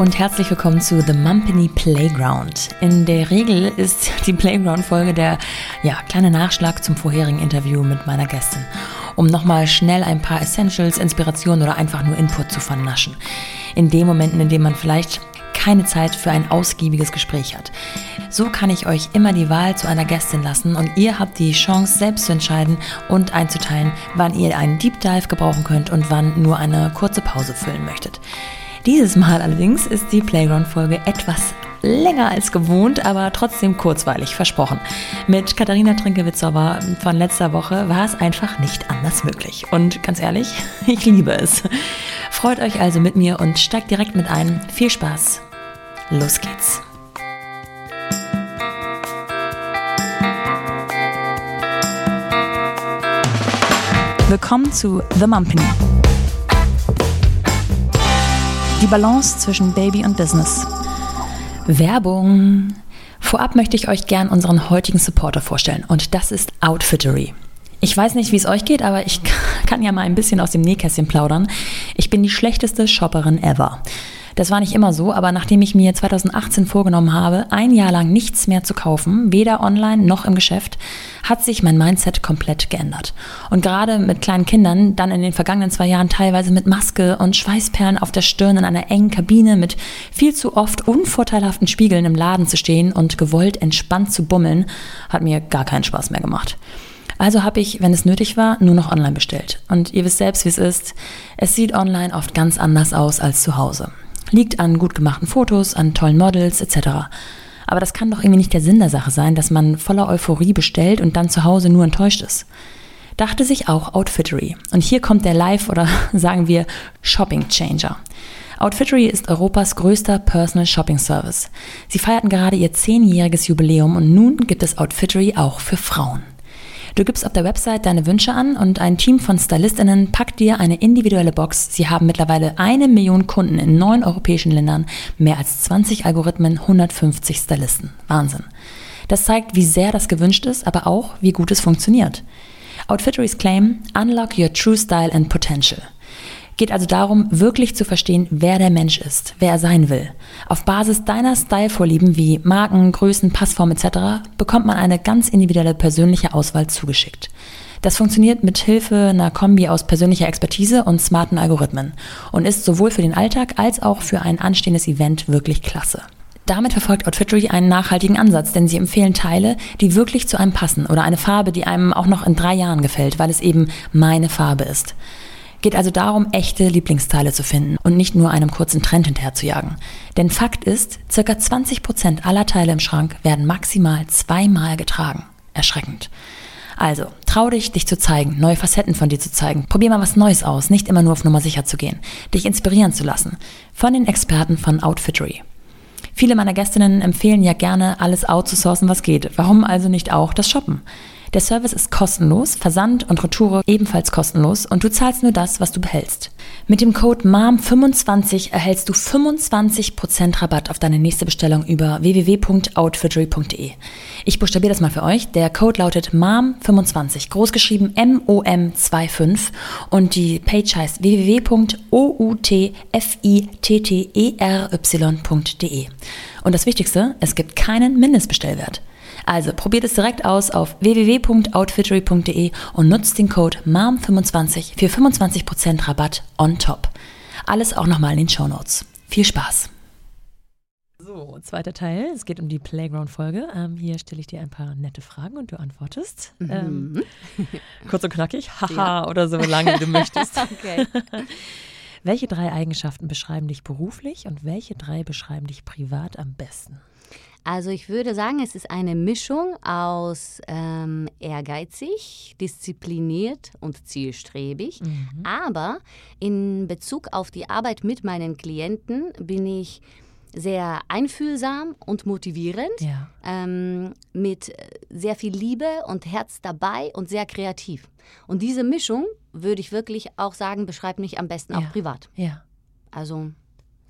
und herzlich willkommen zu The Mumpany Playground. In der Regel ist die Playground-Folge der ja, kleine Nachschlag zum vorherigen Interview mit meiner Gästin, um nochmal schnell ein paar Essentials, Inspirationen oder einfach nur Input zu vernaschen. In den Momenten, in denen man vielleicht keine Zeit für ein ausgiebiges Gespräch hat. So kann ich euch immer die Wahl zu einer Gästin lassen und ihr habt die Chance, selbst zu entscheiden und einzuteilen, wann ihr einen Deep Dive gebrauchen könnt und wann nur eine kurze Pause füllen möchtet. Dieses Mal allerdings ist die Playground-Folge etwas länger als gewohnt, aber trotzdem kurzweilig versprochen. Mit Katharina Trinkewitzowa von letzter Woche war es einfach nicht anders möglich. Und ganz ehrlich, ich liebe es. Freut euch also mit mir und steigt direkt mit ein. Viel Spaß. Los geht's. Willkommen zu The Mumpany. Die Balance zwischen Baby und Business. Werbung. Vorab möchte ich euch gern unseren heutigen Supporter vorstellen und das ist Outfittery. Ich weiß nicht, wie es euch geht, aber ich kann ja mal ein bisschen aus dem Nähkästchen plaudern. Ich bin die schlechteste Shopperin ever. Das war nicht immer so, aber nachdem ich mir 2018 vorgenommen habe, ein Jahr lang nichts mehr zu kaufen, weder online noch im Geschäft, hat sich mein Mindset komplett geändert. Und gerade mit kleinen Kindern, dann in den vergangenen zwei Jahren teilweise mit Maske und Schweißperlen auf der Stirn in einer engen Kabine mit viel zu oft unvorteilhaften Spiegeln im Laden zu stehen und gewollt entspannt zu bummeln, hat mir gar keinen Spaß mehr gemacht. Also habe ich, wenn es nötig war, nur noch online bestellt. Und ihr wisst selbst, wie es ist. Es sieht online oft ganz anders aus als zu Hause. Liegt an gut gemachten Fotos, an tollen Models etc. Aber das kann doch irgendwie nicht der Sinn der Sache sein, dass man voller Euphorie bestellt und dann zu Hause nur enttäuscht ist. Dachte sich auch Outfittery. Und hier kommt der Live- oder sagen wir Shopping Changer. Outfittery ist Europas größter Personal Shopping Service. Sie feierten gerade ihr zehnjähriges Jubiläum und nun gibt es Outfittery auch für Frauen. Du gibst auf der Website deine Wünsche an und ein Team von Stylistinnen packt dir eine individuelle Box. Sie haben mittlerweile eine Million Kunden in neun europäischen Ländern, mehr als 20 Algorithmen, 150 Stylisten. Wahnsinn. Das zeigt, wie sehr das gewünscht ist, aber auch, wie gut es funktioniert. Outfittery's Claim, Unlock Your True Style and Potential geht also darum, wirklich zu verstehen, wer der Mensch ist, wer er sein will. Auf Basis deiner Style-Vorlieben wie Marken, Größen, Passform etc. bekommt man eine ganz individuelle persönliche Auswahl zugeschickt. Das funktioniert mit Hilfe einer Kombi aus persönlicher Expertise und smarten Algorithmen und ist sowohl für den Alltag als auch für ein anstehendes Event wirklich klasse. Damit verfolgt Outfittery einen nachhaltigen Ansatz, denn sie empfehlen Teile, die wirklich zu einem passen oder eine Farbe, die einem auch noch in drei Jahren gefällt, weil es eben meine Farbe ist. Geht also darum, echte Lieblingsteile zu finden und nicht nur einem kurzen Trend hinterherzujagen. Denn Fakt ist, circa 20 Prozent aller Teile im Schrank werden maximal zweimal getragen. Erschreckend. Also, trau dich, dich zu zeigen, neue Facetten von dir zu zeigen. Probier mal was Neues aus, nicht immer nur auf Nummer sicher zu gehen. Dich inspirieren zu lassen. Von den Experten von Outfittery. Viele meiner Gästinnen empfehlen ja gerne, alles outzusourcen, was geht. Warum also nicht auch das Shoppen? Der Service ist kostenlos, Versand und Retoure ebenfalls kostenlos und du zahlst nur das, was du behältst. Mit dem Code MAM25 erhältst du 25% Rabatt auf deine nächste Bestellung über www.outfittery.de. Ich buchstabiere das mal für euch. Der Code lautet MAM25, großgeschrieben M-O-M-25 und die Page heißt www.outfittery.de. Und das Wichtigste, es gibt keinen Mindestbestellwert. Also probiert es direkt aus auf www.outfittery.de und nutzt den Code MAM25 für 25% Rabatt on top. Alles auch nochmal in den Show Notes. Viel Spaß! So, zweiter Teil. Es geht um die Playground-Folge. Ähm, hier stelle ich dir ein paar nette Fragen und du antwortest. Mhm. Ähm, kurz und knackig, haha, ja. oder so lange du möchtest. okay. Welche drei Eigenschaften beschreiben dich beruflich und welche drei beschreiben dich privat am besten? Also ich würde sagen, es ist eine Mischung aus ähm, ehrgeizig, diszipliniert und zielstrebig. Mhm. Aber in Bezug auf die Arbeit mit meinen Klienten bin ich sehr einfühlsam und motivierend, ja. ähm, mit sehr viel Liebe und Herz dabei und sehr kreativ. Und diese Mischung, würde ich wirklich auch sagen, beschreibt mich am besten auch privat. Ja. Also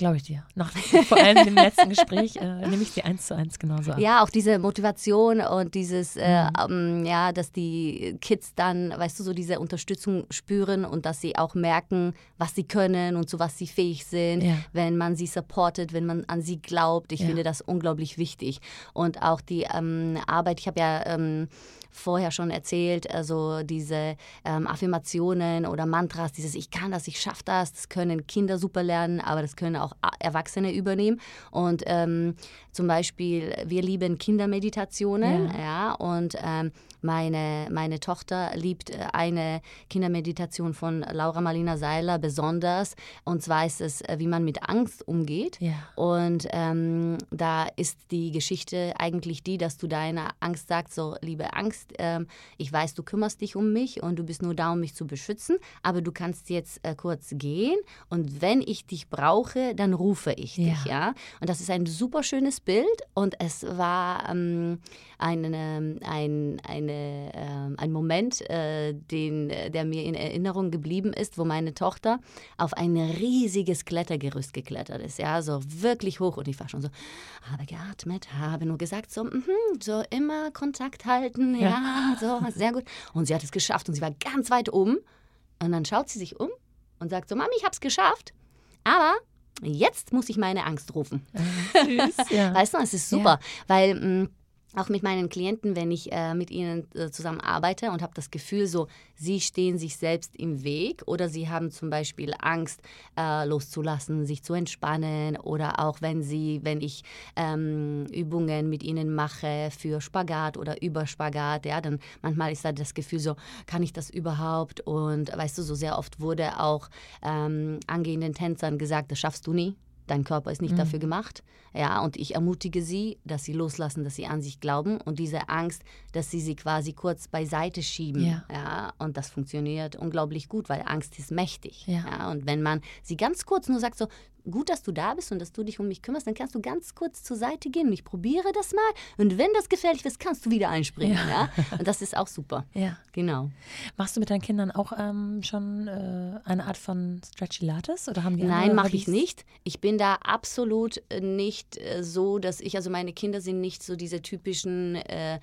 Glaube ich dir. Nach, vor allem im letzten Gespräch äh, nehme ich sie eins zu eins genauso ab. Ja, auch diese Motivation und dieses, äh, ähm, ja, dass die Kids dann, weißt du, so diese Unterstützung spüren und dass sie auch merken, was sie können und zu was sie fähig sind, Ja. wenn man sie supportet, wenn man an sie glaubt. Ich Ja. finde das unglaublich wichtig. Und auch die ähm, Arbeit, ich habe ja ähm, vorher schon erzählt, also diese ähm, Affirmationen oder Mantras, dieses Ich kann das, ich schaffe das, das können Kinder super lernen, aber das können auch Erwachsene übernehmen. Und ähm, zum Beispiel, wir lieben Kindermeditationen, Ja. ja, und ähm, meine, meine Tochter liebt äh, eine Kindermeditation von Laura Marlina Seiler besonders. Und zwar ist es, äh, wie man mit Angst umgeht. Ja. Und ähm, da ist die Geschichte eigentlich die, dass du deiner Angst sagst, so liebe Angst, ähm, ich weiß, du kümmerst dich um mich und du bist nur da, um mich zu beschützen, aber du kannst jetzt äh, kurz gehen und wenn ich dich brauche, dann rufe ich Ja. dich, ja. Und das ist ein super schönes Bild und es war ähm, ein, ähm, ein, eine, ähm, ein Moment, äh, den, äh, der mir in Erinnerung geblieben ist, wo meine Tochter auf ein riesiges Klettergerüst geklettert ist, ja, so wirklich hoch und ich war schon so, habe geatmet, habe nur gesagt, so, mhm, so immer Kontakt halten, ja, so, sehr gut. Und sie hat es geschafft und sie war ganz weit oben und dann schaut sie sich um und sagt so, Mami, ich habe es geschafft, aber jetzt muss ich meine Angst rufen. Süß. Ja. Weißt du, es ist super, weil mh, auch mit meinen Klienten, wenn ich äh, mit ihnen äh, zusammen arbeite und habe das Gefühl, so sie stehen sich selbst im Weg oder sie haben zum Beispiel Angst äh, loszulassen, sich zu entspannen oder auch wenn sie, wenn ich ähm, Übungen mit ihnen mache für Spagat oder Überspagat, ja, dann manchmal ist da das Gefühl so, kann ich das überhaupt? Und weißt du, so sehr oft wurde auch ähm, angehenden Tänzern gesagt, das schaffst du nie. Dein Körper ist nicht dafür gemacht. Ja, und ich ermutige sie, dass sie loslassen, dass sie an sich glauben und diese Angst, dass sie sie quasi kurz beiseite schieben. Ja. Ja, und das funktioniert unglaublich gut, weil Angst ist mächtig. Ja. und wenn man sie ganz kurz nur sagt, so, gut, dass du da bist und dass du dich um mich kümmerst, dann kannst du ganz kurz zur Seite gehen und ich probiere das mal. Und wenn das gefährlich ist, kannst du wieder einspringen. Ja. Und das ist auch super. ja. Genau. Machst du mit deinen Kindern auch ähm, schon äh, eine Art von oder haben die Nein, mache ich nicht. Ich bin da absolut äh, nicht äh, so, dass ich, also meine Kinder sind nicht so diese typischen äh,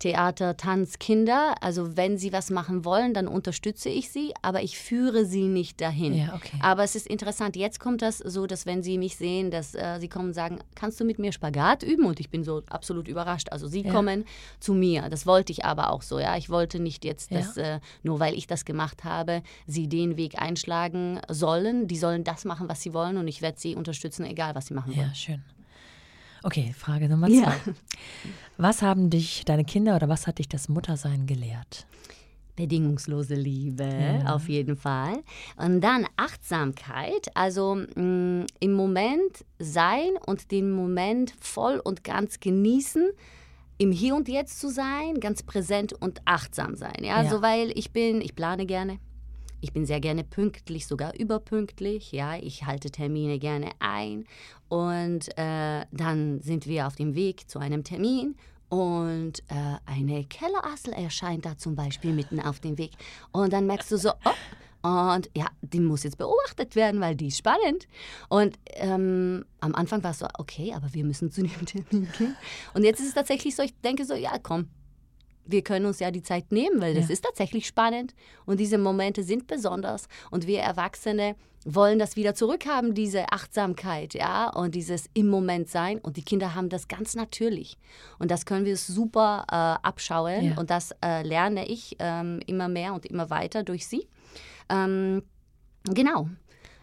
Theater, Tanz, Kinder. Also wenn sie was machen wollen, dann unterstütze ich sie, aber ich führe sie nicht dahin. Ja, okay. Aber es ist interessant, jetzt kommt das so, dass wenn sie mich sehen, dass äh, sie kommen und sagen, kannst du mit mir Spagat üben? Und ich bin so absolut überrascht. Also sie Ja. kommen zu mir. Das wollte ich aber auch so, ja. Ich wollte nicht jetzt, Ja. dass äh, nur weil ich das gemacht habe, sie den Weg einschlagen sollen. Die sollen das machen, was sie wollen und ich werde sie unterstützen, egal was sie machen wollen. Ja, schön. Okay, Frage Nummer Ja. zwei. Was haben dich deine Kinder oder was hat dich das Muttersein gelehrt? Bedingungslose Liebe, Ja. auf jeden Fall. Und dann Achtsamkeit, also mh, im Moment sein und den Moment voll und ganz genießen, im Hier und Jetzt zu sein, ganz präsent und achtsam sein. Ja, Ja. so weil ich bin, ich plane gerne. Ich bin sehr gerne pünktlich, sogar überpünktlich. Ja, ich halte Termine gerne ein. Und äh, dann sind wir auf dem Weg zu einem Termin. Und äh, eine Kellerassel erscheint da zum Beispiel mitten auf dem Weg. Und dann merkst du so, oh, und ja, die muss jetzt beobachtet werden, weil die ist spannend. Und ähm, am Anfang war es so, okay, aber wir müssen zu dem Termin gehen. Und jetzt ist es tatsächlich so, ich denke so, ja, komm, wir können uns ja die Zeit nehmen, weil das Ja. ist tatsächlich spannend und diese Momente sind besonders und wir Erwachsene wollen das wieder zurückhaben, diese Achtsamkeit, ja, und dieses im Moment sein und die Kinder haben das ganz natürlich und das können wir super äh, abschauen Ja. und das äh, lerne ich ähm, immer mehr und immer weiter durch sie. Ähm, genau.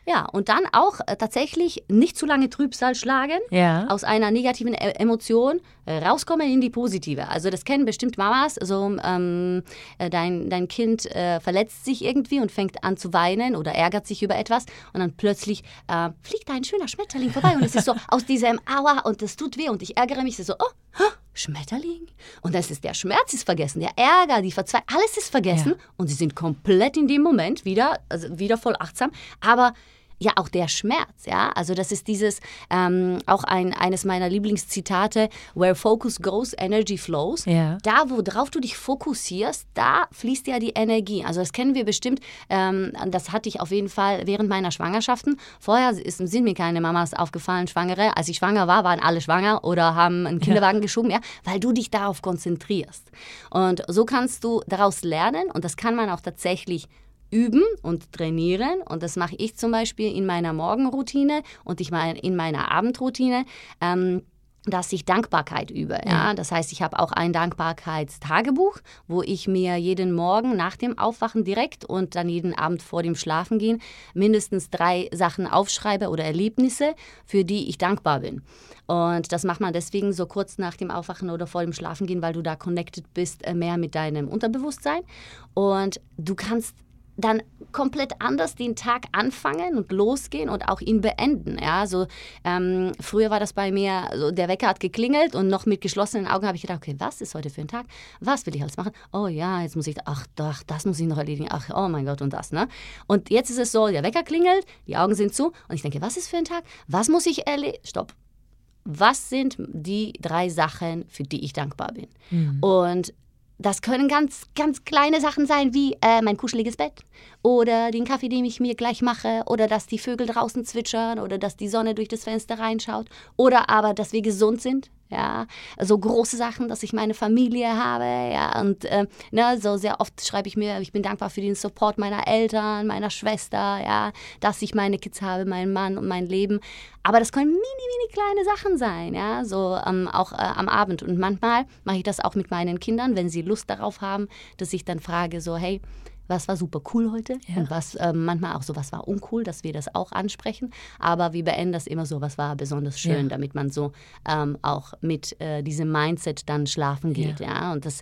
Ja, und dann auch äh, tatsächlich nicht zu lange Trübsal schlagen Ja. aus einer negativen e Emotion rauskommen in die positive. Also das kennen bestimmt Mamas. So ähm, äh, dein, dein Kind äh, verletzt sich irgendwie und fängt an zu weinen oder ärgert sich über etwas und dann plötzlich äh, fliegt da ein schöner Schmetterling vorbei und es ist so aus diesem Aua und das tut weh und ich ärgere mich. Es ist so, oh, Schmetterling. Und das ist der Schmerz ist vergessen, der Ärger, die Verzweiflung, alles ist vergessen Ja. und sie sind komplett in dem Moment wieder, also wieder voll achtsam. Aber ja auch der Schmerz, ja. Also das ist dieses, ähm, auch ein, eines meiner Lieblingszitate, where focus goes, energy flows. Ja. Da, worauf du dich fokussierst, da fließt ja die Energie. Also das kennen wir bestimmt, ähm, das hatte ich auf jeden Fall während meiner Schwangerschaften. Vorher ist, sind mir keine Mamas aufgefallen, Schwangere. Als ich schwanger war, waren alle schwanger oder haben einen Kinderwagen ja. geschoben, ja, weil du dich darauf konzentrierst. Und so kannst du daraus lernen und das kann man auch tatsächlich üben und trainieren. Und das mache ich zum Beispiel in meiner Morgenroutine und ich meine in meiner Abendroutine. Ähm, dass ich Dankbarkeit übe. Ja? Das heißt, ich habe auch ein Dankbarkeitstagebuch, wo ich mir jeden Morgen nach dem Aufwachen direkt und dann jeden Abend vor dem Schlafengehen mindestens drei Sachen aufschreibe oder Erlebnisse, für die ich dankbar bin. Und das macht man deswegen so kurz nach dem Aufwachen oder vor dem Schlafengehen, weil du da connected bist äh, mehr mit deinem Unterbewusstsein. Und du kannst dann komplett anders den Tag anfangen und losgehen und auch ihn beenden. Ja, also ähm, früher war das bei mir, also der Wecker hat geklingelt und noch mit geschlossenen Augen habe ich gedacht, okay, was ist heute für ein Tag? Was will ich alles machen? Oh ja, jetzt muss ich, ach doch, das muss ich noch erledigen. Ach, oh mein Gott und das, ne? Und jetzt ist es so, der Wecker klingelt, die Augen sind zu und ich denke, was ist für ein Tag? Was muss ich erledigen? Stopp. Was sind die drei Sachen, für die ich dankbar bin? Mhm. Und das können ganz, ganz kleine Sachen sein, wie äh, mein kuscheliges Bett oder den Kaffee, den ich mir gleich mache oder dass die Vögel draußen zwitschern oder dass die Sonne durch das Fenster reinschaut oder aber, dass wir gesund sind, ja, so große Sachen, dass ich meine Familie habe, ja, und äh, ne, so sehr oft schreibe ich mir, ich bin dankbar für den Support meiner Eltern, meiner Schwester, ja, dass ich meine Kids habe, meinen Mann und mein Leben, aber das können mini, mini kleine Sachen sein, ja, so ähm, auch äh, am Abend. Und manchmal mache ich das auch mit meinen Kindern, wenn sie Lust darauf haben, dass ich dann frage so, hey, was war super cool heute ja. und was ähm, manchmal auch so, was war uncool, dass wir das auch ansprechen. Aber wir beenden das immer so, was war besonders schön, ja. damit man so ähm, auch mit äh, diesem Mindset dann schlafen geht. Ja. ja. Und das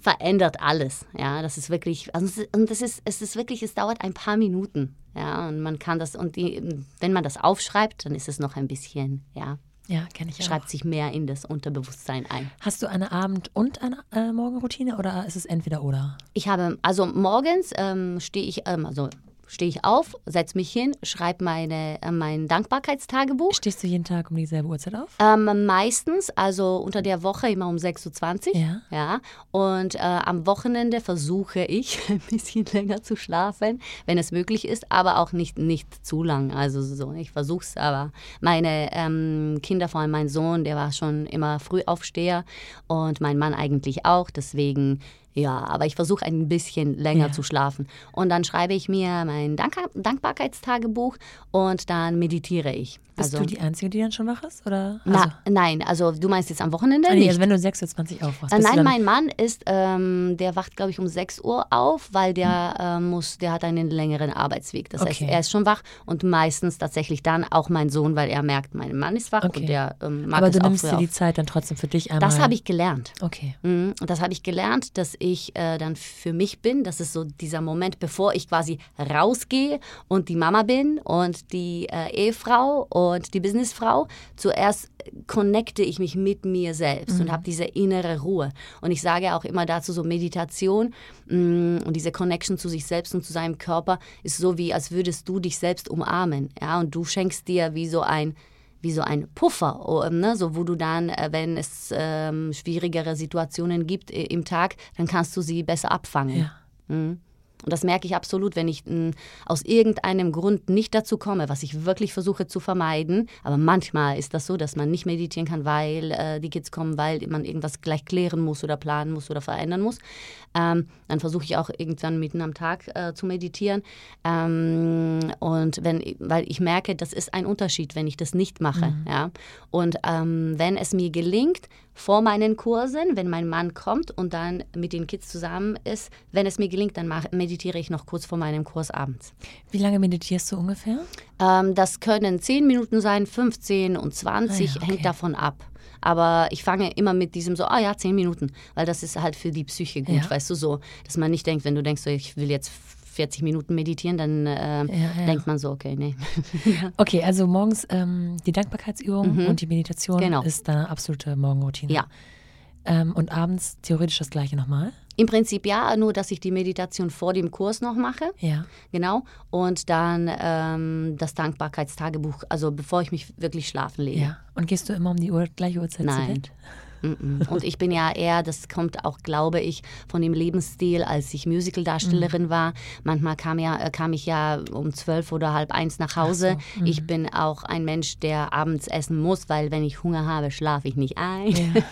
verändert alles. Ja, das ist wirklich, also und das ist, es ist wirklich, es dauert ein paar Minuten. Ja, und man kann das, und die, wenn man das aufschreibt, dann ist es noch ein bisschen, ja, ja, kenne ich auch. Schreibt sich mehr in das Unterbewusstsein ein. Hast du eine Abend- und eine äh, Morgenroutine oder ist es entweder oder? Ich habe, also morgens ähm, stehe ich, ähm, also stehe ich auf, setze mich hin, schreibe meine, äh, mein Dankbarkeitstagebuch. Stehst du jeden Tag um dieselbe Uhrzeit auf? Ähm, meistens, also unter der Woche immer um 6.20 Uhr. Ja. ja. Und äh, am Wochenende versuche ich ein bisschen länger zu schlafen, wenn es möglich ist, aber auch nicht, nicht zu lang. Also so, ich versuche es, aber meine ähm, Kinder, vor allem mein Sohn, der war schon immer Frühaufsteher und mein Mann eigentlich auch. Deswegen ja, aber ich versuche ein bisschen länger ja. zu schlafen. Und dann schreibe ich mir mein Dank Dankbarkeitstagebuch und dann meditiere ich. Bist also, du die Einzige, die dann schon wach ist? Oder? Also, Na, nein, also du meinst jetzt am Wochenende? Ah, nee, also wenn du 6.20 Uhr aufwachst. Äh, nein, mein Mann ist, ähm, der wacht, glaube ich, um 6 Uhr auf, weil der äh, muss, der hat einen längeren Arbeitsweg. Das okay. heißt, er ist schon wach und meistens tatsächlich dann auch mein Sohn, weil er merkt, mein Mann ist wach okay. und der ähm, mag Aber du nimmst dir die Zeit dann trotzdem für dich einmal. Das habe ich gelernt. Okay. Mhm. Das habe ich gelernt, dass ich äh, dann für mich bin. Das ist so dieser Moment, bevor ich quasi rausgehe und die Mama bin und die äh, Ehefrau und die Businessfrau Frau, zuerst connecte ich mich mit mir selbst mhm. und habe diese innere Ruhe. Und ich sage auch immer dazu so Meditation mh, mm, und diese Connection zu sich selbst und zu seinem Körper ist so wie, als würdest du dich selbst umarmen. Ja, und du schenkst dir wie so ein wie so ein Puffer, oh, ne? so wo du dann, äh, wenn es ähm, schwierigere Situationen gibt äh, im Tag, dann kannst du sie besser abfangen. Ja. Mhm. Und das merke ich absolut, wenn ich m, aus irgendeinem Grund nicht dazu komme, was ich wirklich versuche zu vermeiden. Aber manchmal ist das so, dass man nicht meditieren kann, weil äh, die Kids kommen, weil man irgendwas gleich klären muss oder planen muss oder verändern muss. Ähm, dann versuche ich auch irgendwann mitten am Tag äh, zu meditieren. Ähm, und wenn, weil ich merke, das ist ein Unterschied, wenn ich das nicht mache. Mhm. Ja? Und ähm, wenn es mir gelingt, vor meinen Kursen, wenn mein Mann kommt und dann mit den Kids zusammen ist, wenn es mir gelingt, dann meditiere ich noch kurz vor meinem Kurs abends. Wie lange meditierst du ungefähr? Ähm, das können 10 Minuten sein, 15 und 20, ah ja, okay. hängt davon ab. Aber ich fange immer mit diesem so, ah ja, 10 Minuten, weil das ist halt für die Psyche gut, ja. weißt du, so, dass man nicht denkt, wenn du denkst, so, ich will jetzt 40 Minuten meditieren, dann äh, ja, ja. denkt man so, okay, nee. okay, also morgens ähm, die Dankbarkeitsübung mhm. und die Meditation genau. ist deine absolute Morgenroutine. Ja. Ähm, und abends theoretisch das gleiche nochmal? Im Prinzip ja, nur dass ich die Meditation vor dem Kurs noch mache. Ja. Genau. Und dann ähm, das Dankbarkeitstagebuch, also bevor ich mich wirklich schlafen lege. Ja. Und gehst du immer um die Uhr, gleiche Uhrzeit Nein. zu Bett? Und ich bin ja eher, das kommt auch, glaube ich, von dem Lebensstil, als ich Musicaldarstellerin Mhm. war. Manchmal kam, ja, äh, kam ich ja um zwölf oder halb eins nach Hause. so. Ich bin auch ein Mensch, der abends essen muss, weil wenn ich Hunger habe, schlafe ich nicht ein.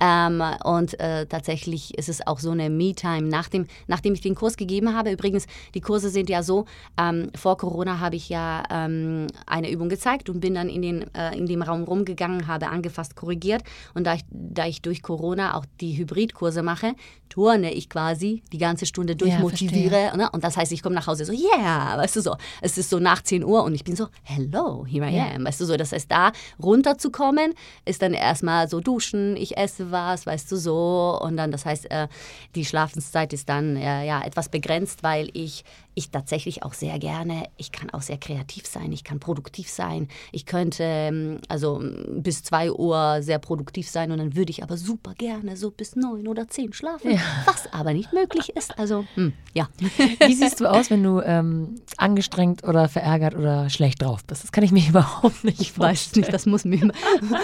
ähm, und äh, tatsächlich ist es auch so eine Me-Time. Nachdem, nachdem ich den Kurs gegeben habe, übrigens, die Kurse sind ja so, ähm, vor Corona habe ich ja ähm, eine Übung gezeigt und bin dann in, den, äh, in dem Raum rumgegangen, habe angefasst, korrigiert. Und da ich, da ich durch Corona auch die Hybridkurse mache, turne ich quasi die ganze Stunde durch, Ja, motiviere. Ne? Und das heißt, ich komme nach Hause so, yeah, weißt du so. Es ist so nach 10 Uhr und ich bin so, hello, here I am. Weißt du so, das heißt, da runterzukommen, ist dann erstmal so duschen, ich esse was, weißt du so. Und dann, das heißt, äh, die Schlafenszeit ist dann äh, ja etwas begrenzt, weil ich, ich tatsächlich auch sehr gerne, ich kann auch sehr kreativ sein, ich kann produktiv sein. Ich könnte ähm, also mm, bis 2 Uhr sehr produktiv sein und dann würde ich aber super gerne so bis 9 oder 10 schlafen, was aber nicht möglich ist. Also, hm, ja. Wie siehst du aus, wenn du ähm, angestrengt oder verärgert oder schlecht drauf bist? Das kann ich mir überhaupt nicht Ich weiß nicht, das muss mir,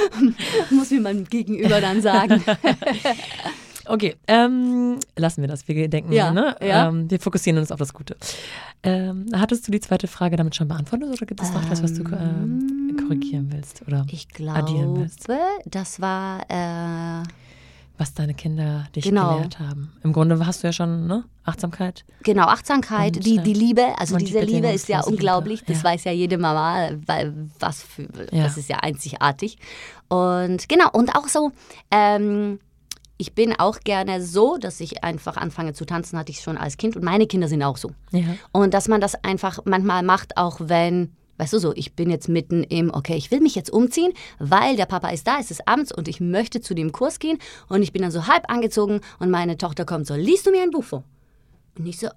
muss mir mein Gegenüber dann sagen. Okay, ähm, lassen wir das. Wir denken, Ja, ne? ja. Ähm, wir fokussieren uns auf das Gute. Ähm, hattest du die zweite Frage damit schon beantwortet oder gibt es noch etwas, was du ähm, korrigieren willst oder Ich addieren glaube, willst? das war äh, Was deine Kinder dich Genau. gelehrt haben. Im Grunde hast du ja schon ne? Achtsamkeit. Genau, Achtsamkeit, Und, die, äh, die Liebe, also und die diese Liebe ist ja unglaublich, Liebe, das ja. weiß ja jede Mama, weil was für, Ja. das ist ja einzigartig. Und genau, und auch so, ähm, ich bin auch gerne so, dass ich einfach anfange zu tanzen, hatte ich schon als Kind und meine Kinder sind auch so. Ja. Und dass man das einfach manchmal macht, auch wenn, weißt du so, ich bin jetzt mitten im, okay, ich will mich jetzt umziehen, weil der Papa ist da, es ist abends und ich möchte zu dem Kurs gehen und ich bin dann so halb angezogen und meine Tochter kommt so, liest du mir ein Buch vor? Und ich so,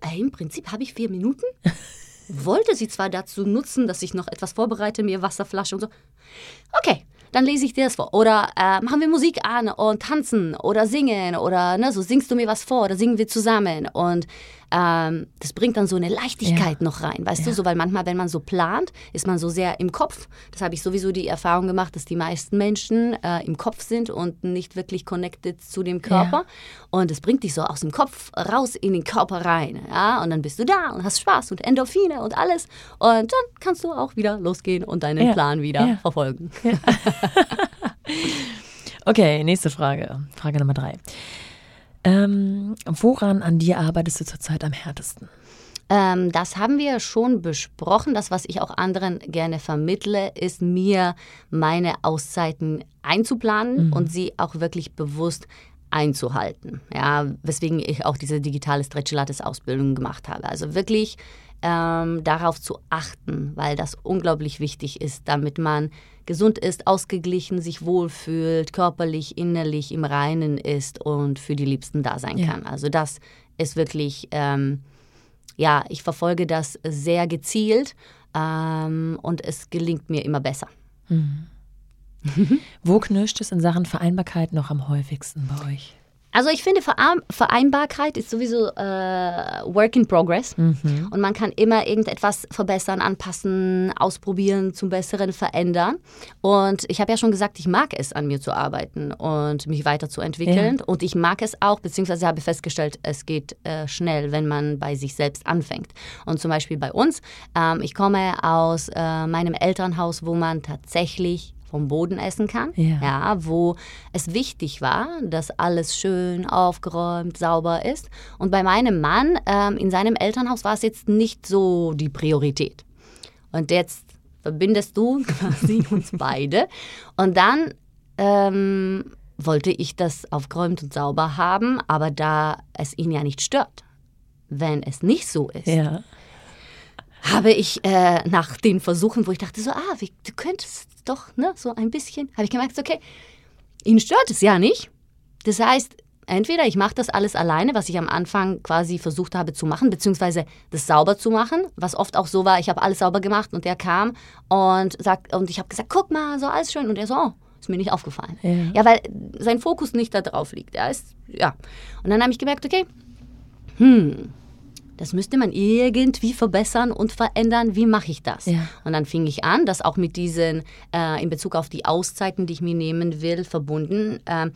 ey, im Prinzip habe ich vier Minuten. Wollte sie zwar dazu nutzen, dass ich noch etwas vorbereite, mir Wasserflasche und so. Okay, dann lese ich dir das vor. Oder äh, machen wir Musik an und tanzen oder singen oder ne, so singst du mir was vor oder singen wir zusammen. Und ähm, das bringt dann so eine Leichtigkeit noch rein, weißt du, so, weil manchmal, wenn man so plant, ist man so sehr im Kopf. Das habe ich sowieso die Erfahrung gemacht, dass die meisten Menschen äh, im Kopf sind und nicht wirklich connected zu dem Körper. Und es bringt dich so aus dem Kopf raus in den Körper rein. Ja? Und dann bist du da und hast Spaß und Endorphine und alles. Und dann kannst du auch wieder losgehen und deinen Ja. Plan wieder Ja. verfolgen. Okay, nächste Frage. Frage Nummer drei. Ähm, woran an dir arbeitest du zurzeit am härtesten? Ähm, das haben wir schon besprochen. Das, was ich auch anderen gerne vermittle, ist mir meine Auszeiten einzuplanen und sie auch wirklich bewusst einzuhalten. Ja, weswegen ich auch diese digitale Stretch-Lattes-Ausbildung gemacht habe. Also wirklich ähm, darauf zu achten, weil das unglaublich wichtig ist, damit man gesund ist, ausgeglichen, sich wohlfühlt, körperlich, innerlich im Reinen ist und für die Liebsten da sein Ja. kann. Also das ist wirklich ähm, ja, ich verfolge das sehr gezielt ähm, und es gelingt mir immer besser. Wo knirscht es in Sachen Vereinbarkeit noch am häufigsten bei euch? Also ich finde, Verein- Vereinbarkeit ist sowieso äh, Work in Progress und man kann immer irgendetwas verbessern, anpassen, ausprobieren, zum Besseren verändern. Und ich habe ja schon gesagt, ich mag es, an mir zu arbeiten und mich weiterzuentwickeln. Und ich mag es auch, beziehungsweise habe festgestellt, es geht äh, schnell, wenn man bei sich selbst anfängt. Und zum Beispiel bei uns, ähm, ich komme aus äh, meinem Elternhaus, wo man tatsächlich vom Boden essen kann. Ja. Ja, wo es wichtig war, dass alles schön aufgeräumt, sauber ist. Und bei meinem Mann ähm, in seinem Elternhaus war es jetzt nicht so die Priorität. Und jetzt verbindest du quasi uns beide. Und dann ähm, wollte ich das aufgeräumt und sauber haben, aber da es ihn ja nicht stört, wenn es nicht so ist, Ja. Habe ich äh, nach den Versuchen, wo ich dachte so, ah, wie, du könntest doch, ne, so ein bisschen, habe ich gemerkt, okay, ihn stört es ja nicht. Das heißt, entweder ich mache das alles alleine, was ich am Anfang quasi versucht habe zu machen, beziehungsweise das sauber zu machen, was oft auch so war, ich habe alles sauber gemacht und er kam und sagt, und ich habe gesagt, guck mal, so alles schön und er so, oh, Ist mir nicht aufgefallen. Ja, ja weil sein Fokus nicht da drauf liegt. Er ist, ja. Und dann habe ich gemerkt, okay, hm, das müsste man irgendwie verbessern und verändern. Wie mache ich das? Ja. Und dann fing ich an, das auch mit diesen, äh, in Bezug auf die Auszeiten, die ich mir nehmen will, verbunden, äh,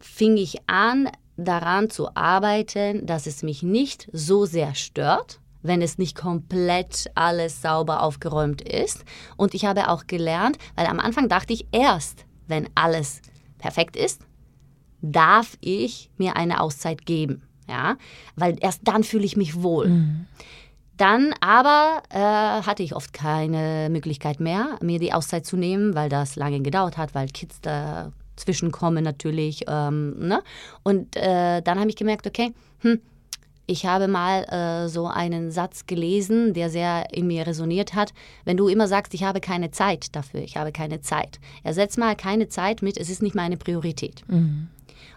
fing ich an, daran zu arbeiten, dass es mich nicht so sehr stört, wenn es nicht komplett alles sauber aufgeräumt ist. Und ich habe auch gelernt, weil am Anfang dachte ich, erst wenn alles perfekt ist, darf ich mir eine Auszeit geben ja, weil erst dann fühle ich mich wohl. Mhm. Dann aber äh, hatte ich oft keine Möglichkeit mehr, mir die Auszeit zu nehmen, weil das lange gedauert hat, weil Kids dazwischen kommen natürlich. Ähm, ne? Und äh, dann habe ich gemerkt, okay, hm, ich habe mal äh, so einen Satz gelesen, der sehr in mir resoniert hat. Wenn du immer sagst, ich habe keine Zeit dafür, ich habe keine Zeit, ersetz mal keine Zeit mit, es ist nicht meine Priorität. Mhm.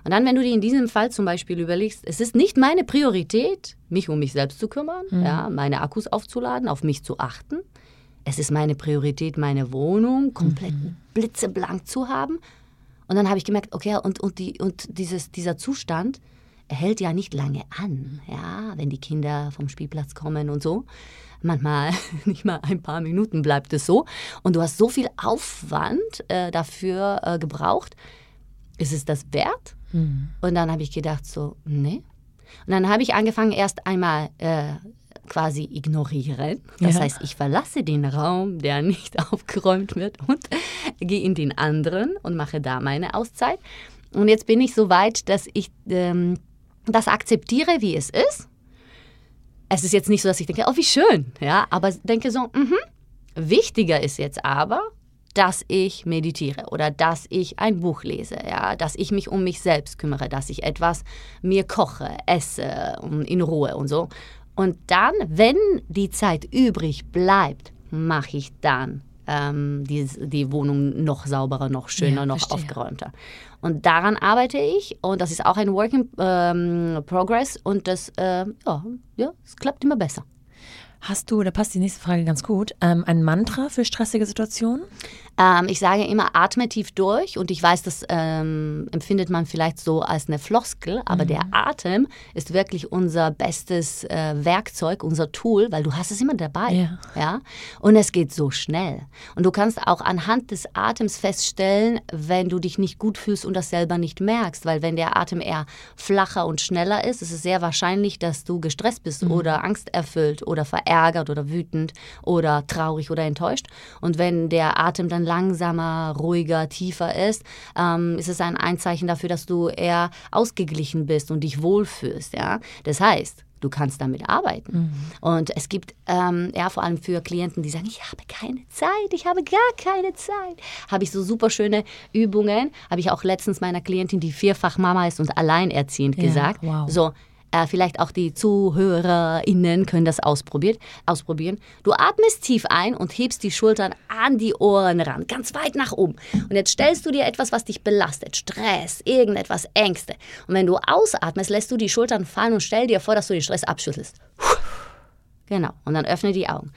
Und dann, wenn du dir in diesem Fall zum Beispiel überlegst, es ist nicht meine Priorität, mich um mich selbst zu kümmern, mhm. ja, meine Akkus aufzuladen, auf mich zu achten. Es ist meine Priorität, meine Wohnung komplett mhm. blitzeblank zu haben. Und dann habe ich gemerkt, okay, und, und, die, und dieses, dieser Zustand hält ja nicht lange an, ja, wenn die Kinder vom Spielplatz kommen und so. Manchmal nicht mal ein paar Minuten bleibt es so. Und du hast so viel Aufwand äh, dafür äh, gebraucht. Ist es das wert? Mhm. Und dann habe ich gedacht, so, nee. Und dann habe ich angefangen, erst einmal äh, quasi ignorieren. Das ja. heißt, ich verlasse den Raum, der nicht aufgeräumt wird und gehe in den anderen und mache da meine Auszeit. Und jetzt bin ich so weit, dass ich ähm, das akzeptiere, wie es ist. Es ist jetzt nicht so, dass ich denke, oh, wie schön, ja, aber denke so, mh, wichtiger ist jetzt aber, dass ich meditiere oder dass ich ein Buch lese, ja, dass ich mich um mich selbst kümmere, dass ich etwas mir koche, esse in Ruhe und so. Und dann, wenn die Zeit übrig bleibt, mache ich dann ähm, die, die Wohnung noch sauberer, noch schöner, ja, noch verstehe. aufgeräumter. Und daran arbeite ich und das ist auch ein Work in ähm, Progress und das, äh, ja, ja, es klappt immer besser. Hast du, da passt die nächste Frage ganz gut, ähm, ein Mantra für stressige Situationen? Ähm, ich sage immer, atme tief durch und ich weiß, das ähm, empfindet man vielleicht so als eine Floskel, aber mhm. der Atem ist wirklich unser bestes äh, Werkzeug, unser Tool, weil du hast es immer dabei. Ja. ja. Und es geht so schnell. Und du kannst auch anhand des Atems feststellen, wenn du dich nicht gut fühlst und das selber nicht merkst, weil wenn der Atem eher flacher und schneller ist, ist es sehr wahrscheinlich, dass du gestresst bist mhm. oder angsterfüllt oder verärgert oder wütend oder traurig oder enttäuscht. Und wenn der Atem dann langsamer, ruhiger, tiefer ist, ähm, ist es ein Einzeichen dafür, dass du eher ausgeglichen bist und dich wohlfühlst. Ja? Das heißt, du kannst damit arbeiten. Mhm. Und es gibt ähm, ja vor allem für Klienten, die sagen, ich habe keine Zeit, ich habe gar keine Zeit, habe ich so super schöne Übungen. Habe ich auch letztens meiner Klientin, die vierfach Mama ist und alleinerziehend, ja, gesagt. Wow. So, äh, vielleicht auch die ZuhörerInnen können das ausprobieren. ausprobieren. Du atmest tief ein und hebst die Schultern an die Ohren ran, ganz weit nach oben. Und jetzt stellst du dir etwas, was dich belastet, Stress, irgendetwas, Ängste. Und wenn du ausatmest, lässt du die Schultern fallen und stell dir vor, dass du den Stress abschüttelst. Genau. Und dann öffne die Augen.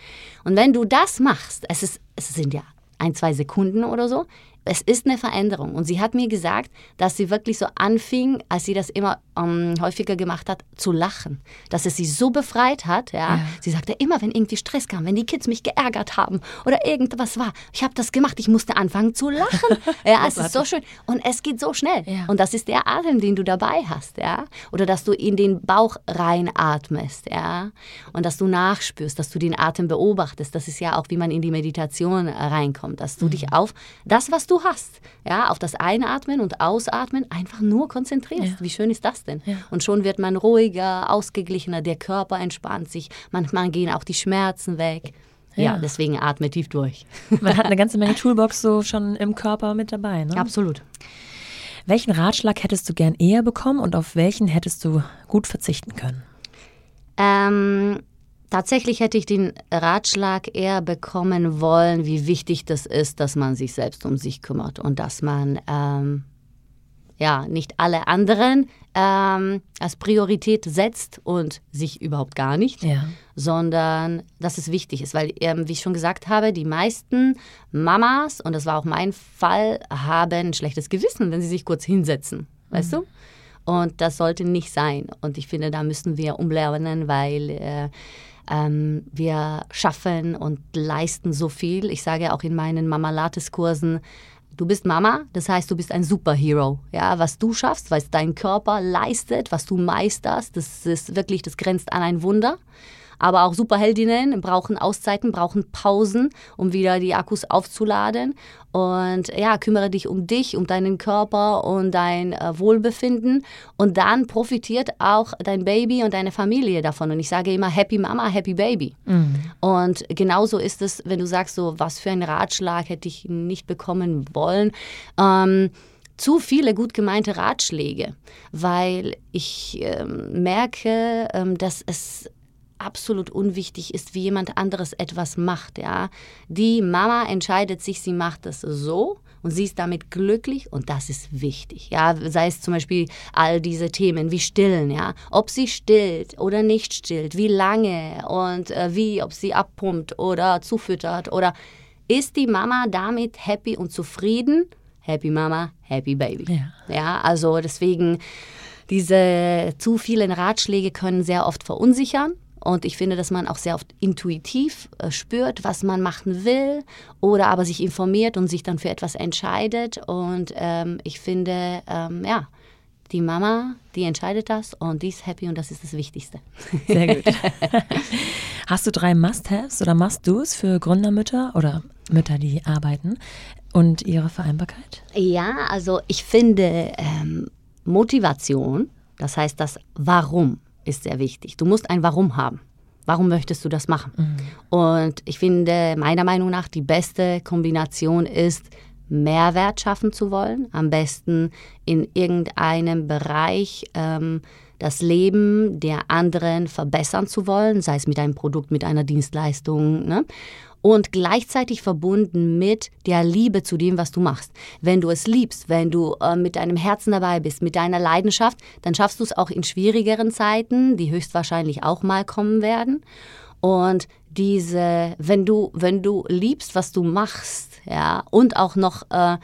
Und wenn du das machst, es, ist, es sind ja ein, zwei Sekunden oder so, es ist eine Veränderung. Und sie hat mir gesagt, dass sie wirklich so anfing, als sie das immer ähm, häufiger gemacht hat, zu lachen. Dass es sie so befreit hat. Ja? ja. Sie sagte immer, wenn irgendwie Stress kam, wenn die Kids mich geärgert haben oder irgendwas war, ich habe das gemacht, ich musste anfangen zu lachen. ja, es ist so schön. Und es geht so schnell. Ja. Und das ist der Atem, den du dabei hast. Ja? Oder dass du in den Bauch reinatmest. Ja? Und dass du nachspürst, dass du den Atem beobachtest. Das ist ja auch, wie man in die Meditation reinkommt. Dass du mhm. dich auf das, was du hast, ja, auf das Einatmen und Ausatmen einfach nur konzentrierst. Ja. Wie schön ist das denn? Ja. Und schon wird man ruhiger, ausgeglichener, der Körper entspannt sich, manchmal gehen auch die Schmerzen weg. Ja, ja deswegen atme tief durch. Man hat eine ganze Menge Toolbox so schon im Körper mit dabei, ne? Absolut. Welchen Ratschlag hättest du gern eher bekommen und auf welchen hättest du gut verzichten können? Ähm, Tatsächlich hätte ich den Ratschlag eher bekommen wollen, wie wichtig das ist, dass man sich selbst um sich kümmert und dass man ähm, ja nicht alle anderen ähm, als Priorität setzt und sich überhaupt gar nicht, Ja. sondern dass es wichtig ist, weil ähm, wie ich schon gesagt habe, die meisten Mamas und das war auch mein Fall haben ein schlechtes Gewissen, wenn sie sich kurz hinsetzen, weißt du? Und das sollte nicht sein. Und ich finde, da müssen wir umlernen, weil äh, ähm, wir schaffen und leisten so viel. Ich sage auch in meinen Mama-Lattes-Kursen, du bist Mama, das heißt, du bist ein Superhero. Ja, was du schaffst, was dein Körper leistet, was du meisterst, das ist wirklich, das grenzt an ein Wunder. Aber auch Superheldinnen brauchen Auszeiten, brauchen Pausen, um wieder die Akkus aufzuladen. Und ja, kümmere dich um dich, um deinen Körper und dein äh, Wohlbefinden. Und dann profitiert auch dein Baby und deine Familie davon. Und ich sage immer Happy Mama, Happy Baby. Und genauso ist es, wenn du sagst, so was für einen Ratschlag hätte ich nicht bekommen wollen. Ähm, zu viele gut gemeinte Ratschläge, weil ich ähm, merke, ähm, dass es absolut unwichtig ist, wie jemand anderes etwas macht. Ja, die Mama entscheidet sich, sie macht es so und sie ist damit glücklich und das ist wichtig. Ja, sei es zum Beispiel all diese Themen wie Stillen, ja, ob sie stillt oder nicht stillt, wie lange und äh, wie, ob sie abpumpt oder zufüttert oder ist die Mama damit happy und zufrieden? Happy Mama, happy Baby. Ja. Ja, also deswegen, diese zu vielen Ratschläge können sehr oft verunsichern. Und ich finde, dass man auch sehr oft intuitiv äh, spürt, was man machen will oder aber sich informiert und sich dann für etwas entscheidet. Und ähm, ich finde, ähm, ja, die Mama, die entscheidet das und die ist happy und das ist das Wichtigste. Sehr gut. Hast du drei Must-Haves oder Must-Dos für Gründermütter oder Mütter, die arbeiten und ihre Vereinbarkeit? Ja, also ich finde ähm, Motivation, das heißt das Warum ist sehr wichtig. Du musst ein Warum haben. Warum möchtest du das machen? Und ich finde, meiner Meinung nach, die beste Kombination ist, Mehrwert schaffen zu wollen. Am besten in irgendeinem Bereich ähm, das Leben der anderen verbessern zu wollen, sei es mit einem Produkt, mit einer Dienstleistung. Ne? Und gleichzeitig verbunden mit der Liebe zu dem, was du machst. Wenn du es liebst, wenn du äh, mit deinem Herzen dabei bist, mit deiner Leidenschaft, dann schaffst du es auch in schwierigeren Zeiten, die höchstwahrscheinlich auch mal kommen werden. Und diese, wenn du, wenn du liebst, was du machst, ja, und auch noch äh,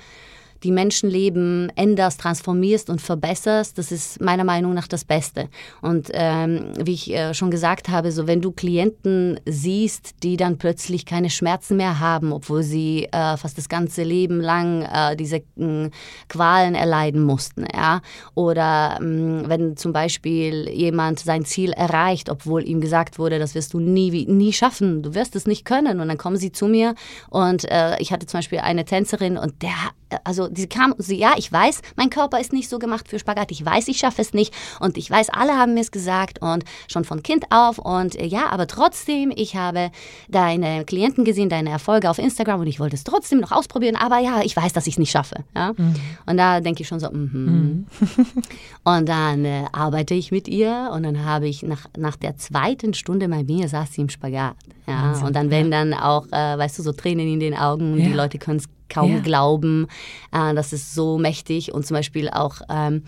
die Menschenleben änderst, transformierst und verbesserst, das ist meiner Meinung nach das Beste. Und ähm, wie ich äh, schon gesagt habe, so wenn du Klienten siehst, die dann plötzlich keine Schmerzen mehr haben, obwohl sie äh, fast das ganze Leben lang äh, diese mh, Qualen erleiden mussten, ja, oder mh, wenn zum Beispiel jemand sein Ziel erreicht, obwohl ihm gesagt wurde, das wirst du nie, nie schaffen, du wirst es nicht können, und dann kommen sie zu mir und äh, ich hatte zum Beispiel eine Tänzerin und der, also die kam und sie, ja, ich weiß, mein Körper ist nicht so gemacht für Spagat, ich weiß, ich schaffe es nicht und ich weiß, alle haben mir es gesagt und schon von Kind auf und äh, ja, aber trotzdem, ich habe deine Klienten gesehen, deine Erfolge auf Instagram und ich wollte es trotzdem noch ausprobieren, aber ja, ich weiß, dass ich es nicht schaffe, ja. Und da denke ich schon so, mhm. Und dann äh, arbeite ich mit ihr und dann habe ich nach, nach der zweiten Stunde bei mir saß sie im Spagat. Ja, Wahnsinn, und dann werden dann auch, äh, weißt du, so Tränen in den Augen und die Ja. Leute können es kaum Ja. glauben. Äh, das ist so mächtig. Und zum Beispiel auch ähm,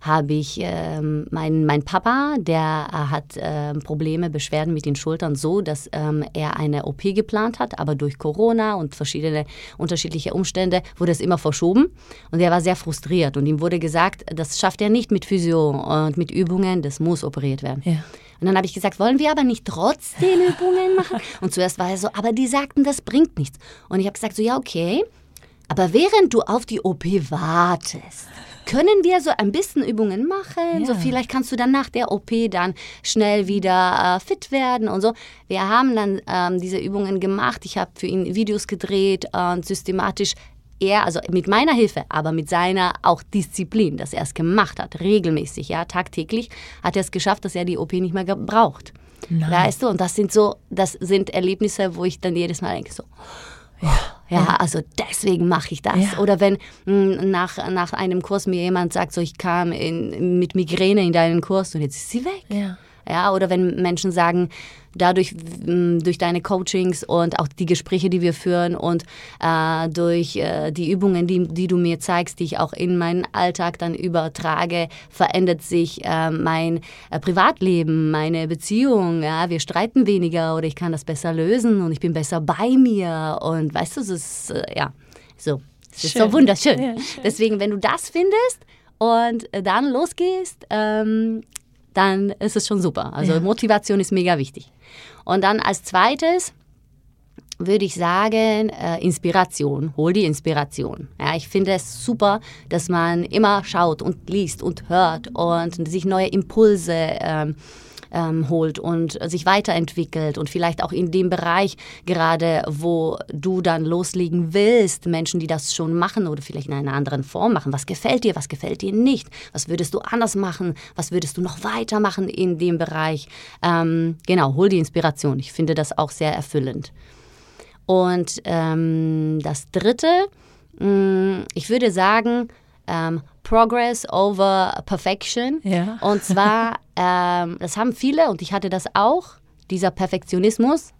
habe ich ähm, mein, mein Papa, der äh, hat ähm, Probleme, Beschwerden mit den Schultern so, dass ähm, er eine OP geplant hat, aber durch Corona und verschiedene unterschiedliche Umstände wurde es immer verschoben. Und er war sehr frustriert. Und ihm wurde gesagt, das schafft er nicht mit Physio und mit Übungen, das muss operiert werden. Ja. Und dann habe ich gesagt, wollen wir aber nicht trotzdem Übungen machen? Und zuerst war er so, aber die sagten, das bringt nichts. Und ich habe gesagt, so ja, okay. Aber während du auf die OP wartest, können wir so ein bisschen Übungen machen? Ja. So vielleicht kannst du dann nach der OP dann schnell wieder äh, fit werden und so. Wir haben dann ähm, diese Übungen gemacht. Ich habe für ihn Videos gedreht und systematisch er, also mit meiner Hilfe, aber mit seiner auch Disziplin, dass er es gemacht hat, regelmäßig, ja, tagtäglich, hat er es geschafft, dass er die OP nicht mehr gebraucht. Nein. Weißt du, und das sind so, das sind Erlebnisse, wo ich dann jedes Mal denke, so, ja, also deswegen mache ich das. Ja. Oder wenn mh, nach, nach einem Kurs mir jemand sagt, so ich kam in, mit Migräne in deinen Kurs und jetzt ist sie weg. Ja. Ja, oder wenn Menschen sagen, dadurch, durch deine Coachings und auch die Gespräche, die wir führen und äh, durch äh, die Übungen, die, die du mir zeigst, die ich auch in meinen Alltag dann übertrage, verändert sich äh, mein äh, Privatleben, meine Beziehung. Ja? Wir streiten weniger oder ich kann das besser lösen und ich bin besser bei mir. Und weißt du, es ist, äh, ja, so. Es ist so wunderschön. Ja, Deswegen, wenn du das findest und äh, dann losgehst, ähm, dann ist es schon super. Also ja. Motivation ist mega wichtig. Und dann als zweites würde ich sagen, äh, Inspiration. Hol die Inspiration. Ja, ich finde es super, dass man immer schaut und liest und hört und sich neue Impulse ähm, ähm, holt und sich weiterentwickelt und vielleicht auch in dem Bereich gerade, wo du dann loslegen willst, Menschen, die das schon machen oder vielleicht in einer anderen Form machen. Was gefällt dir, was gefällt dir nicht? Was würdest du anders machen? Was würdest du noch weitermachen in dem Bereich? Ähm, genau, hol die Inspiration. Ich finde das auch sehr erfüllend. Und ähm, das Dritte, mh, mm, ich würde sagen, ähm, Progress over Perfection. Ja. Und zwar, ähm, das haben viele und ich hatte das auch, dieser Perfektionismus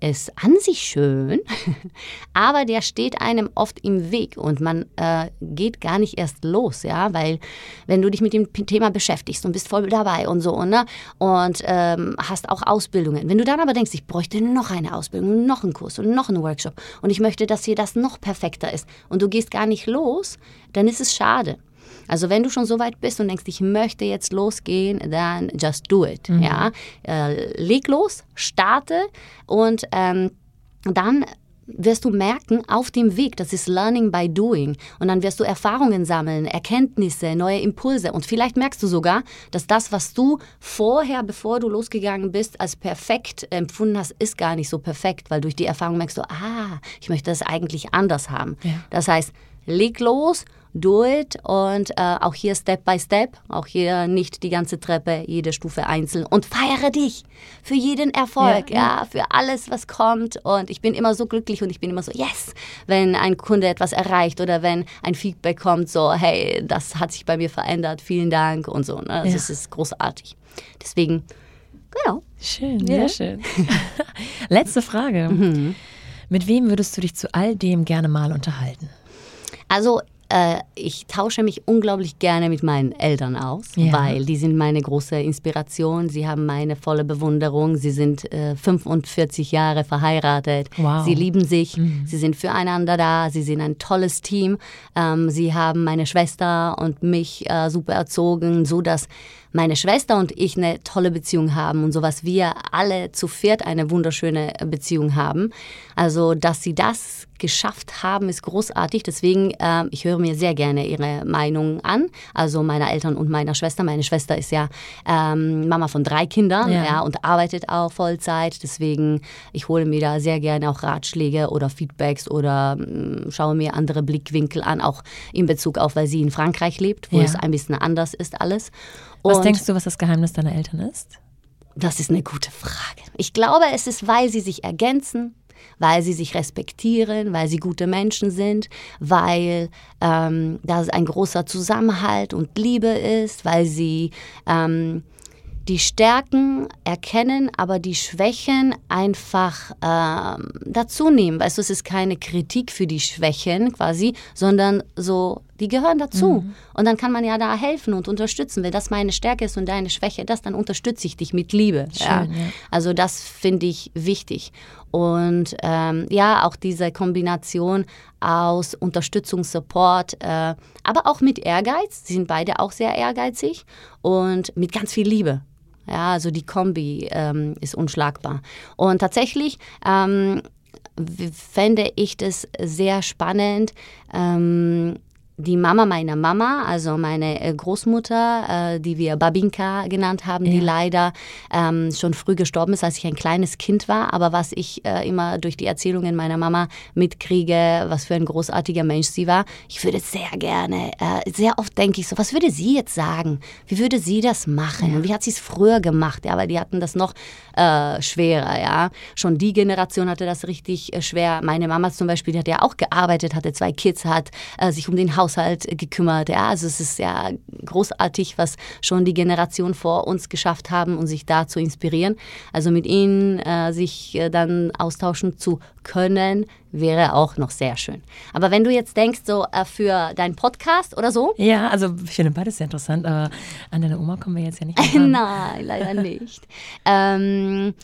ist an sich schön, aber der steht einem oft im Weg und man äh, geht gar nicht erst los, ja, weil wenn du dich mit dem Thema beschäftigst und bist voll dabei und so, ne, und ähm, hast auch Ausbildungen. Wenn du dann aber denkst, ich bräuchte noch eine Ausbildung, noch einen Kurs und noch einen Workshop und ich möchte, dass hier das noch perfekter ist und du gehst gar nicht los, dann ist es schade. Also wenn du schon so weit bist und denkst, ich möchte jetzt losgehen, dann just do it. Mhm. Ja, äh, leg los, starte und ähm, dann wirst du merken auf dem Weg, das ist Learning by Doing. Und dann wirst du Erfahrungen sammeln, Erkenntnisse, neue Impulse. Und vielleicht merkst du sogar, dass das, was du vorher, bevor du losgegangen bist, als perfekt empfunden hast, ist gar nicht so perfekt, weil durch die Erfahrung merkst du, ah, ich möchte das eigentlich anders haben. Ja. Das heißt, leg los do it und äh, auch hier Step by Step, auch hier nicht die ganze Treppe, jede Stufe einzeln und feiere dich für jeden Erfolg, ja, ja, für alles, was kommt und ich bin immer so glücklich und ich bin immer so, yes, wenn ein Kunde etwas erreicht oder wenn ein Feedback kommt, so, hey, das hat sich bei mir verändert, vielen Dank und so, ne? das ja. ist großartig. Deswegen, genau. Schön, sehr schön. Letzte Frage. Mhm. Mit wem würdest du dich zu all dem gerne mal unterhalten? Also äh, ich tausche mich unglaublich gerne mit meinen Eltern aus, ja. weil die sind meine große Inspiration. Sie haben meine volle Bewunderung. Sie sind äh, 45 Jahre verheiratet. Wow. Sie lieben sich. Mhm. Sie sind füreinander da. Sie sind ein tolles Team. Ähm, sie haben meine Schwester und mich äh, super erzogen, so dass meine Schwester und ich eine tolle Beziehung haben und so was wir alle zu viert eine wunderschöne Beziehung haben. Also, dass sie das geschafft haben, ist großartig. Deswegen, äh, ich höre mir sehr gerne ihre Meinung an, also meiner Eltern und meiner Schwester. Meine Schwester ist ja ähm, Mama von drei Kindern ja. ja. und arbeitet auch Vollzeit. Deswegen, ich hole mir da sehr gerne auch Ratschläge oder Feedbacks oder äh, schaue mir andere Blickwinkel an, auch in Bezug auf, weil sie in Frankreich lebt, wo ja. es ein bisschen anders ist alles. Und was denkst du, was das Geheimnis deiner Eltern ist? Das ist eine gute Frage. Ich glaube, es ist, weil sie sich ergänzen, weil sie sich respektieren, weil sie gute Menschen sind, weil ähm, da ein großer Zusammenhalt und Liebe ist, weil sie ähm, die Stärken erkennen, aber die Schwächen einfach ähm, dazu nehmen. Weißt du, es ist keine Kritik für die Schwächen quasi, sondern so, die gehören dazu. Mhm. Und dann kann man ja da helfen und unterstützen. Wenn das meine Stärke ist und deine Schwäche, das, dann unterstütze ich dich mit Liebe. Schön, ja. Ja. Also das finde ich wichtig. Und ähm, ja, auch diese Kombination aus Unterstützung, Support, äh, aber auch mit Ehrgeiz. Sie sind beide auch sehr ehrgeizig und mit ganz viel Liebe. Ja, also die Kombi ähm, ist unschlagbar. Und tatsächlich ähm, fände ich das sehr spannend, ähm, die Mama meiner Mama, also meine äh, Großmutter, äh, die wir Babinka genannt haben, ja. die leider ähm, schon früh gestorben ist, als ich ein kleines Kind war. Aber was ich äh, immer durch die Erzählungen meiner Mama mitkriege, was für ein großartiger Mensch sie war, ich würde sehr gerne, äh, sehr oft denke ich so, was würde sie jetzt sagen? Wie würde sie das machen? Ja. Wie hat sie es früher gemacht? Ja, weil die hatten das noch äh, schwerer, ja. Schon die Generation hatte das richtig äh, schwer. Meine Mama zum Beispiel, die hat ja auch gearbeitet, hatte zwei Kids, hat sich um den Haus Haushalt gekümmert. Ja, also es ist ja großartig, was schon die Generation vor uns geschafft haben und sich da zu inspirieren. Also mit ihnen äh, sich äh, dann austauschen zu können, wäre auch noch sehr schön. Aber wenn du jetzt denkst, so äh, für deinen Podcast oder so? Ja, also ich finde beides sehr interessant, aber an deine Oma kommen wir jetzt ja nicht. Nein, leider nicht. ähm,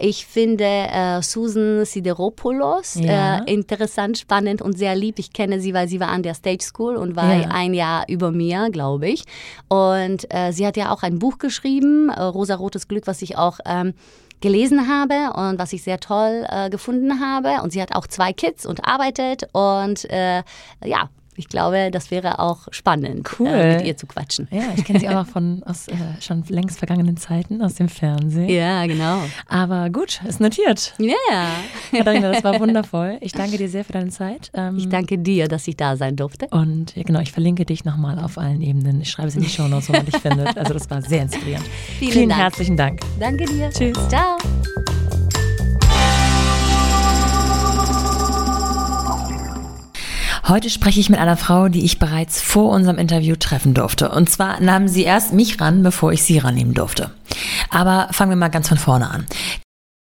ich finde äh, Susan Sideropoulos ja. äh, interessant, spannend und sehr lieb. Ich kenne sie, weil sie war an der Stage School und war ja. ein Jahr über mir, glaube ich. Und äh, sie hat ja auch ein Buch geschrieben, äh, Rosa Rotes Glück, was ich auch ähm, gelesen habe und was ich sehr toll äh, gefunden habe. Und sie hat auch zwei Kids und arbeitet und äh, ja, ich glaube, das wäre auch spannend, cool. äh, mit ihr zu quatschen. Ja, ich kenne sie auch noch von aus äh, schon längst vergangenen Zeiten aus dem Fernsehen. Ja, genau. Aber gut, ist notiert. Ja. Yeah. Katharina, das war wundervoll. Ich danke dir sehr für deine Zeit. Ähm, ich danke dir, dass ich da sein durfte. Und ja, genau, ich verlinke dich nochmal auf allen Ebenen. Ich schreibe es in die Show Notes, wo man dich findet. Also das war sehr inspirierend. Vielen, Vielen Dank. herzlichen Dank. Danke dir. Tschüss. Ciao. Heute spreche ich mit einer Frau, die ich bereits vor unserem Interview treffen durfte. Und zwar nahm sie erst mich ran, bevor ich sie rannehmen durfte. Aber fangen wir mal ganz von vorne an.